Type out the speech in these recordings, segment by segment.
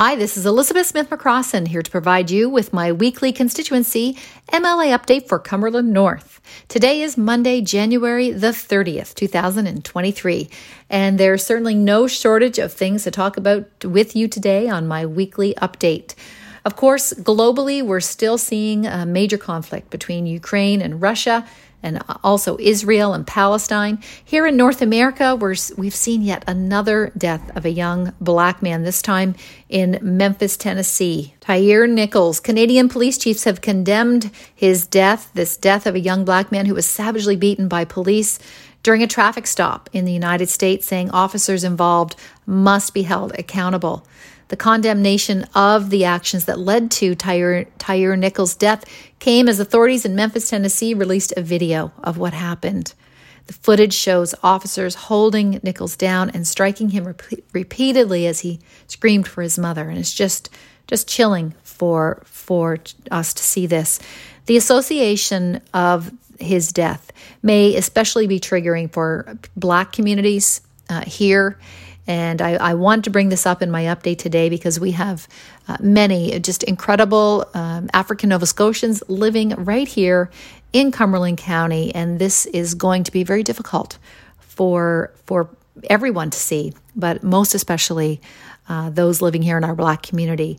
Hi, this is Elizabeth Smith McCrossin here to provide you with my weekly constituency MLA update for Cumberland North. Today is Monday, January the 30th, 2023, and there's certainly no shortage of things to talk about with you today on my weekly update. Of course, globally, we're still seeing a major conflict between Ukraine and Russia and also Israel and Palestine. Here in North America, we're, we've seen yet another death of a young black man, this time in Memphis, Tennessee. Tyre Nichols. Canadian police chiefs have condemned his death, this death of a young black man who was savagely beaten by police during a traffic stop in the United States, saying officers involved must be held accountable. The condemnation of the actions that led to Tyre, Tyre Nichols' death came as authorities in Memphis, Tennessee released a video of what happened. The footage shows officers holding Nichols down and striking him rep- repeatedly as he screamed for his mother, and it's just just chilling for for us to see this. The association of his death may especially be triggering for Black communities uh, here and I, I, want to bring this up in my update today because we have uh, many just incredible um, African Nova Scotians living right here in Cumberland County. And this is going to be very difficult for, for everyone to see, but most especially uh, those living here in our Black community.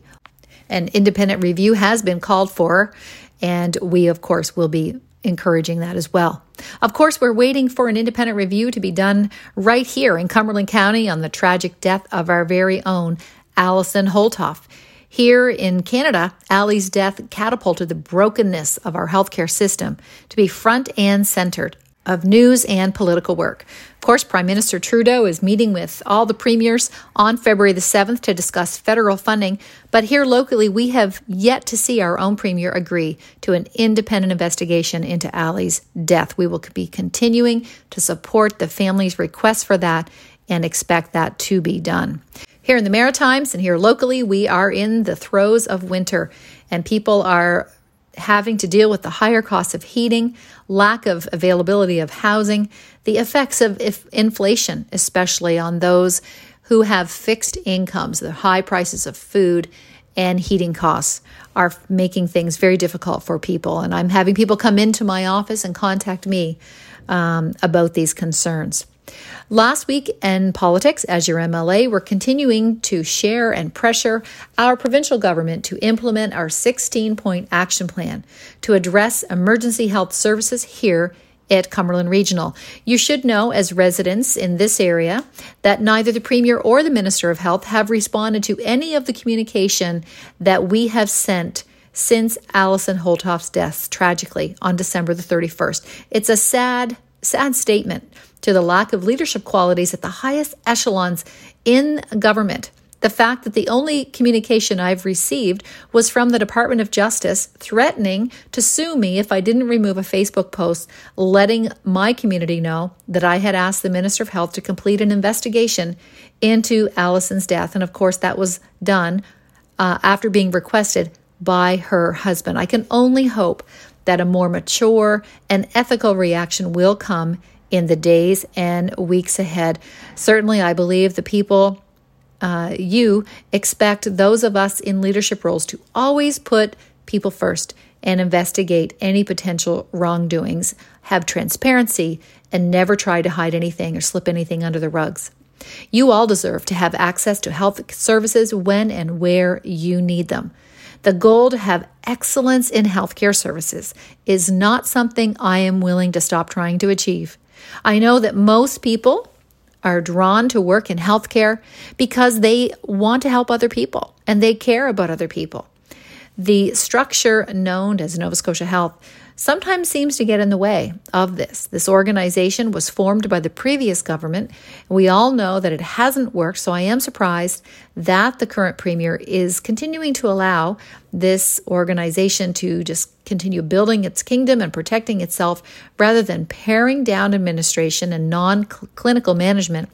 An independent review has been called for, and we, of course, will be encouraging that as well. Of course, we're waiting for an independent review to be done right here in Cumberland County on the tragic death of our very own Allison Holthoff. Here in Canada, Allie's death catapulted the brokenness of our healthcare system to be front and centered of news and political work. Of course, Prime Minister Trudeau is meeting with all the premiers on February the 7th to discuss federal funding, but here locally, we have yet to see our own premier agree to an independent investigation into Allie's death. We will be continuing to support the family's request for that and expect that to be done. Here in the Maritimes and here locally, we are in the throes of winter, and people are having to deal with the higher costs of heating, lack of availability of housing, the effects of inflation, especially on those who have fixed incomes, the high prices of food and heating costs are making things very difficult for people. And I'm having people come into my office and contact me um, about these concerns. Last week in politics, as your MLA, we're continuing to share and pressure our provincial government to implement our 16 point action plan to address emergency health services here at Cumberland Regional. You should know, as residents in this area, that neither the Premier or the Minister of Health have responded to any of the communication that we have sent since Allison Holthoff's death tragically on December the 31st. It's a sad, sad statement to the lack of leadership qualities at the highest echelons in government. The fact that the only communication I've received was from the Department of Justice threatening to sue me if I didn't remove a Facebook post letting my community know that I had asked the Minister of Health to complete an investigation into Allison's death. And of course, that was done uh, after being requested by her husband. I can only hope that a more mature and ethical reaction will come in the days and weeks ahead. Certainly, I believe the people, uh, you expect those of us in leadership roles to always put people first and investigate any potential wrongdoings, have transparency, and never try to hide anything or slip anything under the rugs. You all deserve to have access to health services when and where you need them. The goal to have excellence in healthcare services is not something I am willing to stop trying to achieve. I know that most people are drawn to work in healthcare because they want to help other people and they care about other people. The structure known as Nova Scotia Health sometimes seems to get in the way of this. This organization was formed by the previous government. We all know that it hasn't worked, so I am surprised that the current premier is continuing to allow this organization to just continue building its kingdom and protecting itself rather than paring down administration and non clinical management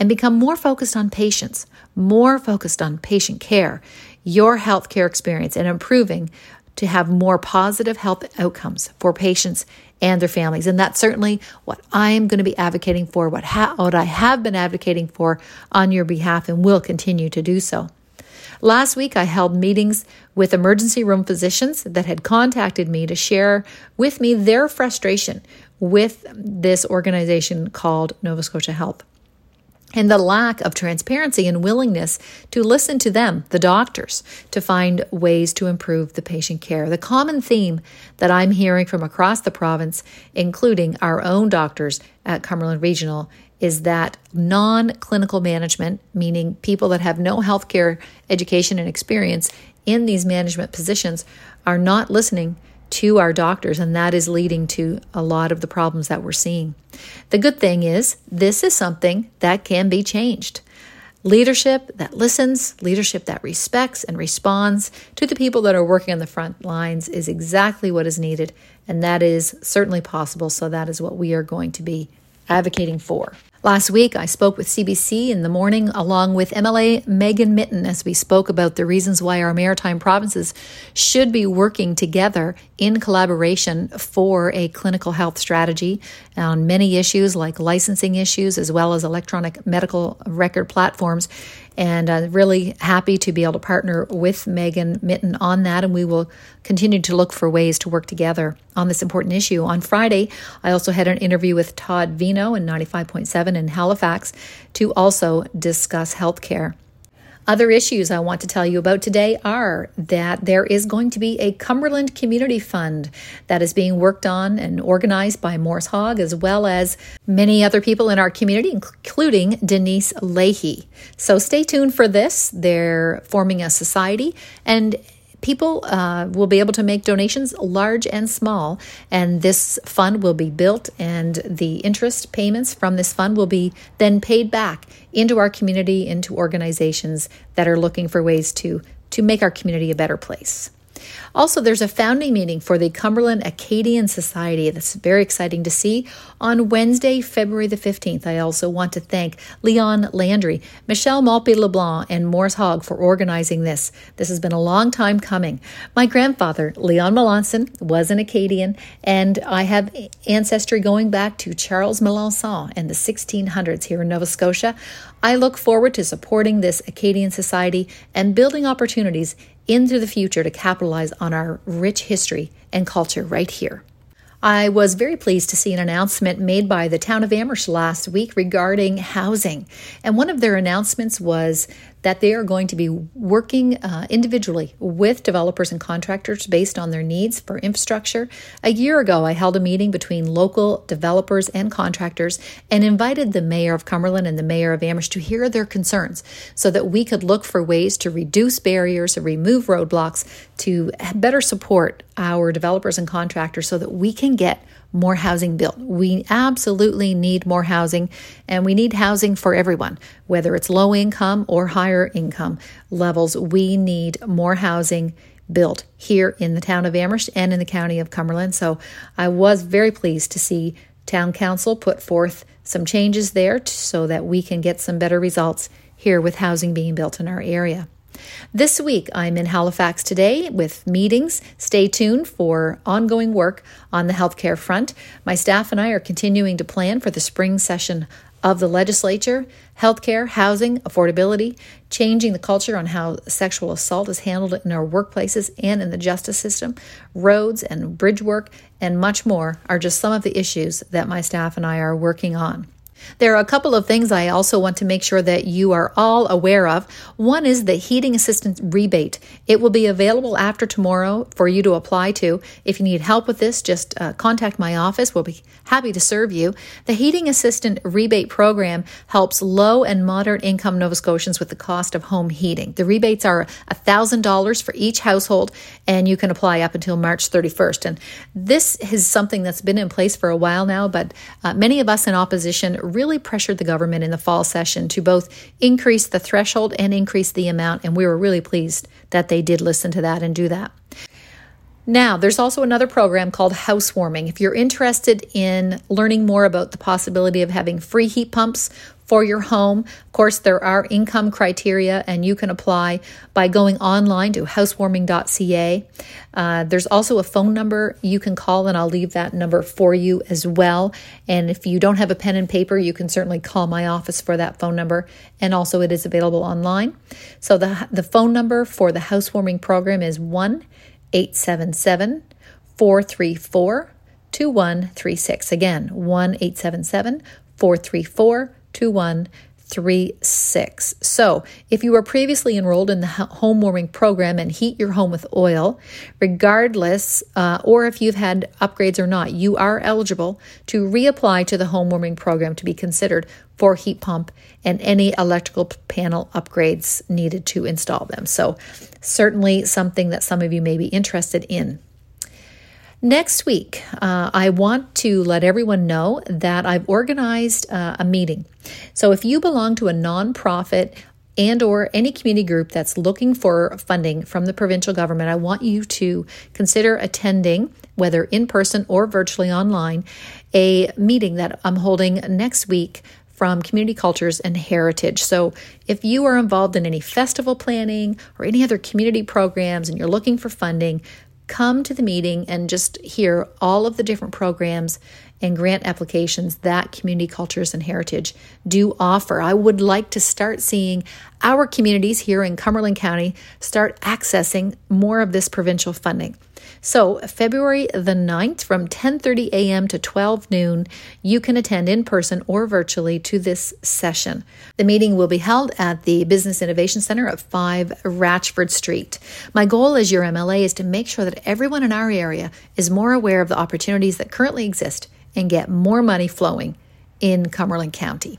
and become more focused on patients, more focused on patient care, your healthcare experience, and improving to have more positive health outcomes for patients and their families. And that's certainly what I am going to be advocating for, what, ha- what I have been advocating for on your behalf and will continue to do so. Last week, I held meetings with emergency room physicians that had contacted me to share with me their frustration with this organization called Nova Scotia Health and the lack of transparency and willingness to listen to them, the doctors, to find ways to improve the patient care. The common theme that I'm hearing from across the province, including our own doctors at Cumberland Regional, is that non clinical management, meaning people that have no healthcare education and experience in these management positions, are not listening to our doctors, and that is leading to a lot of the problems that we're seeing. The good thing is, this is something that can be changed. Leadership that listens, leadership that respects and responds to the people that are working on the front lines is exactly what is needed, and that is certainly possible. So, that is what we are going to be advocating for. Last week, I spoke with CBC in the morning along with MLA Megan Mitton as we spoke about the reasons why our maritime provinces should be working together in collaboration for a clinical health strategy on many issues like licensing issues as well as electronic medical record platforms. And I'm really happy to be able to partner with Megan Mitton on that. And we will continue to look for ways to work together on this important issue. On Friday, I also had an interview with Todd Veinotte in 95.7 in Halifax to also discuss healthcare. Other issues I want to tell you about today are that there is going to be a Cumberland Community Fund that is being worked on and organized by Morris Hogg, as well as many other people in our community, including Denise Leahy. So stay tuned for this. They're forming a society and people uh, will be able to make donations large and small and this fund will be built and the interest payments from this fund will be then paid back into our community into organizations that are looking for ways to to make our community a better place also, there's a founding meeting for the Cumberland Acadian Society. That's very exciting to see on Wednesday, February the 15th. I also want to thank Leon Landry, Michelle Malpe LeBlanc, and Morris Hogg for organizing this. This has been a long time coming. My grandfather, Leon Melanson, was an Acadian, and I have ancestry going back to Charles Melanson in the 1600s here in Nova Scotia. I look forward to supporting this Acadian Society and building opportunities into the future to capitalize on our rich history and culture right here. I was very pleased to see an announcement made by the town of Amherst last week regarding housing. And one of their announcements was that they are going to be working uh, individually with developers and contractors based on their needs for infrastructure. A year ago, I held a meeting between local developers and contractors and invited the mayor of Cumberland and the mayor of Amherst to hear their concerns so that we could look for ways to reduce barriers, to remove roadblocks, to better support our developers and contractors so that we can get more housing built. We absolutely need more housing, and we need housing for everyone, whether it's low income or higher income levels. We need more housing built here in the town of Amherst and in the county of Cumberland. So I was very pleased to see town council put forth some changes there so that we can get some better results here with housing being built in our area. This week, I'm in Halifax today with meetings. Stay tuned for ongoing work on the healthcare front. My staff and I are continuing to plan for the spring session of the legislature, healthcare, housing, affordability, changing the culture on how sexual assault is handled in our workplaces and in the justice system, roads and bridge work, and much more are just some of the issues that my staff and I are working on. There are a couple of things I also want to make sure that you are all aware of. One is the heating assistance rebate. It will be available after tomorrow for you to apply to. If you need help with this, just uh, contact my office. We'll be happy to serve you. The heating assistant rebate program helps low and moderate income Nova Scotians with the cost of home heating. The rebates are $1,000 for each household, and you can apply up until March 31st. And this is something that's been in place for a while now, but uh, many of us in opposition really pressured the government in the fall session to both increase the threshold and increase the amount, and we were really pleased that they did listen to that and do that. Now, there's also another program called Housewarming. If you're interested in learning more about the possibility of having free heat pumps for your home, of course, there are income criteria and you can apply by going online to housewarming.ca. Uh, there's also a phone number you can call, and I'll leave that number for you as well. And if you don't have a pen and paper, you can certainly call my office for that phone number. And also, it is available online. So, the, the phone number for the housewarming program is 1 877 434 2136. Again, 1 877 434 2136. So, if you were previously enrolled in the home warming program and heat your home with oil, regardless, uh, or if you've had upgrades or not, you are eligible to reapply to the home warming program to be considered for heat pump and any electrical panel upgrades needed to install them. So, certainly something that some of you may be interested in. Next week, uh, I want to let everyone know that I've organized uh, a meeting. So if you belong to a nonprofit and or any community group that's looking for funding from the provincial government, I want you to consider attending whether in person or virtually online a meeting that I'm holding next week from Community Cultures and Heritage. So, if you are involved in any festival planning or any other community programs and you're looking for funding, come to the meeting and just hear all of the different programs and grant applications that Community Cultures and Heritage do offer. I would like to start seeing our communities here in Cumberland County start accessing more of this provincial funding. So, February the 9th from 10:30 a.m. to 12 noon, you can attend in person or virtually to this session. The meeting will be held at the Business Innovation Center at 5 Ratchford Street. My goal as your MLA is to make sure that everyone in our area is more aware of the opportunities that currently exist and get more money flowing in Cumberland County.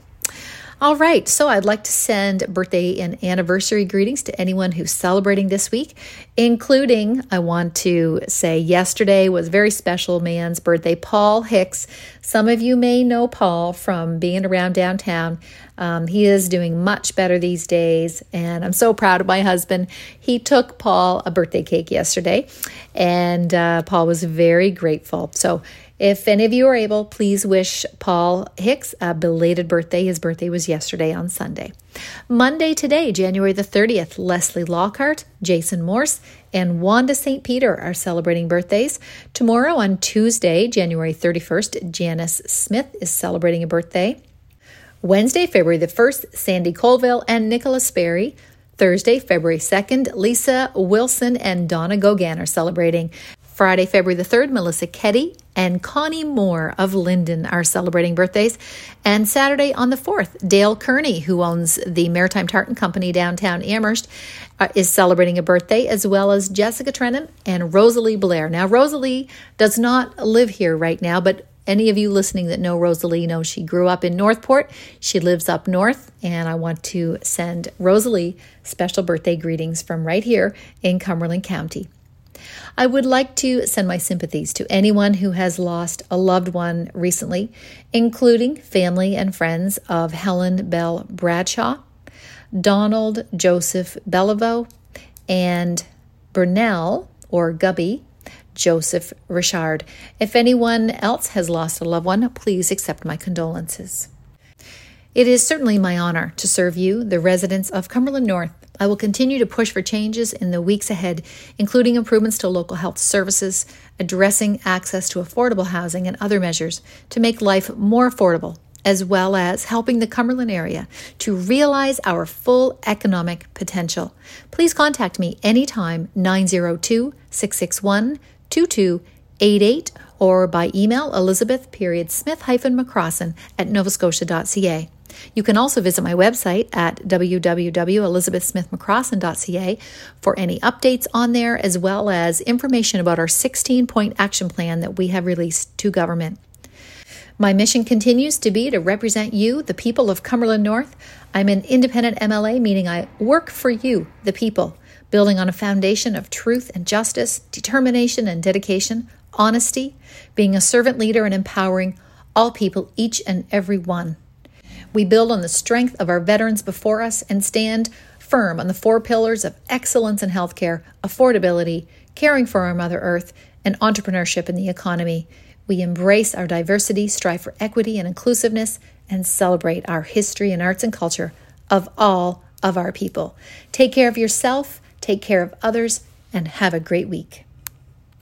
All right, so I'd like to send birthday and anniversary greetings to anyone who's celebrating this week, including I want to say yesterday was very special man's birthday, Paul Hicks. Some of you may know Paul from being around downtown. Um, he is doing much better these days, and I'm so proud of my husband. He took Paul a birthday cake yesterday, and uh, Paul was very grateful. So if any of you are able, please wish Paul Hicks a belated birthday. His birthday was yesterday on Sunday. Monday today, January the 30th, Leslie Lockhart, Jason Morse, and Wanda St. Peter are celebrating birthdays. Tomorrow on Tuesday, January 31st, Janice Smith is celebrating a birthday. Wednesday, February the 1st, Sandy Colville and Nicholas Berry. Thursday, February 2nd, Lisa Wilson and Donna Gogan are celebrating. Friday, February the 3rd, Melissa Ketty and Connie Moore of Linden are celebrating birthdays. And Saturday on the 4th, Dale Kearney, who owns the Maritime Tartan Company downtown Amherst, uh, is celebrating a birthday, as well as Jessica Trennan and Rosalie Blair. Now, Rosalie does not live here right now, but any of you listening that know Rosalie know she grew up in Northport. She lives up north, and I want to send Rosalie special birthday greetings from right here in Cumberland County. I would like to send my sympathies to anyone who has lost a loved one recently, including family and friends of Helen Bell Bradshaw, Donald Joseph Beliveau, and Burnell or Gubby Joseph Richard. If anyone else has lost a loved one, please accept my condolences. It is certainly my honor to serve you, the residents of Cumberland North. I will continue to push for changes in the weeks ahead, including improvements to local health services, addressing access to affordable housing, and other measures to make life more affordable, as well as helping the Cumberland area to realize our full economic potential. Please contact me anytime 902 661 2288 or by email elizabeth period smith hyphen mccrossin at novascotia.ca. You can also visit my website at www.elizabethsmithmccrossin.ca for any updates on there, as well as information about our 16 point action plan that we have released to government. My mission continues to be to represent you, the people of Cumberland North. I'm an independent MLA, meaning I work for you, the people, building on a foundation of truth and justice, determination and dedication, honesty, being a servant leader, and empowering all people, each and every one. We build on the strength of our veterans before us and stand firm on the four pillars of excellence in healthcare, affordability, caring for our Mother Earth, and entrepreneurship in the economy. We embrace our diversity, strive for equity and inclusiveness, and celebrate our history and arts and culture of all of our people. Take care of yourself, take care of others, and have a great week.